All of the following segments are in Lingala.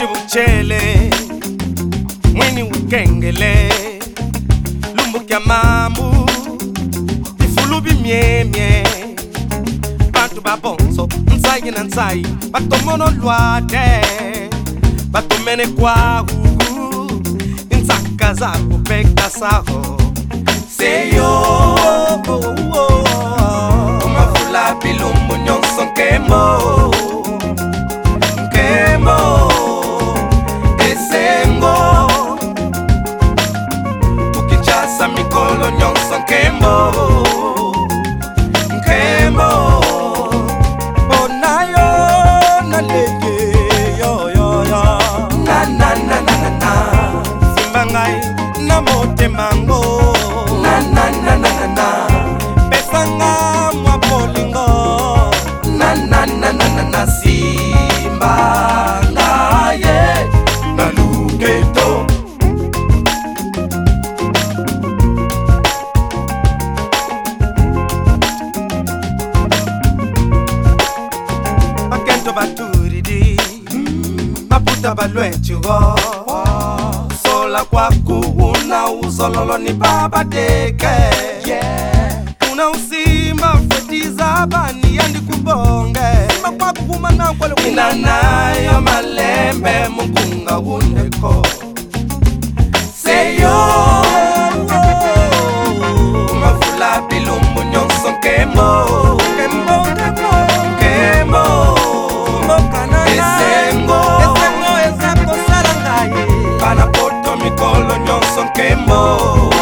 Mwishi mchele mwini ukengele lumbukya mambu ifulubi myemye bantu babonzo nsayi na nsayi batomono lwate batumene kwahu insaka zakupekta saho seyo oh, oh, oh. oh. motemango pesanga mwa bolingo nasimbanga ye na luketo bakento baturidi baputa hmm. balweturo kulala kwaku una uzololo ni baba deke yeah. una usimba fetizabani yandikubonge yandi simba kwaku kumana inanayo malembe mungu ngaundeko quemó.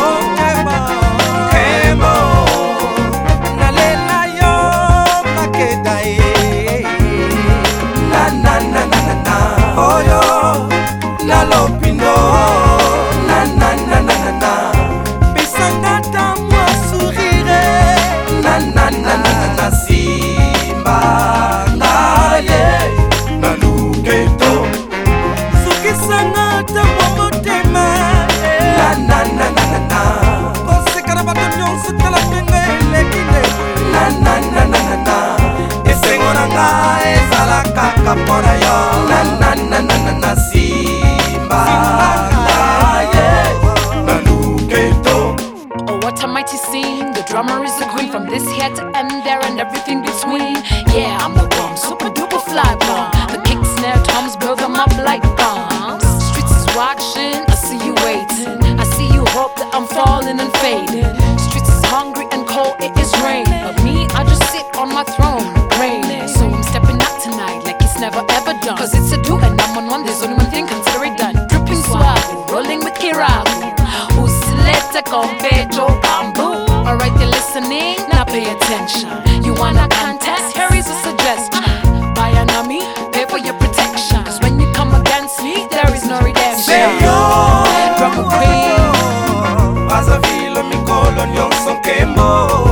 drummer is a queen from this here to end there and everything between. Yeah, I'm the bomb, super duper fly bomb. The kick, snare, toms, build them up like bombs. Streets is watching, I see you waiting. I see you hope that I'm falling and fading. Streets is hungry and cold, it is rain. But me, I just sit on my throne, raining. So I'm stepping out tonight like it's never ever done. Cause it's a do and I'm on one, there's only one thing, consider it done. Dripping swag, rolling with Kira. Who's a confecho? oh.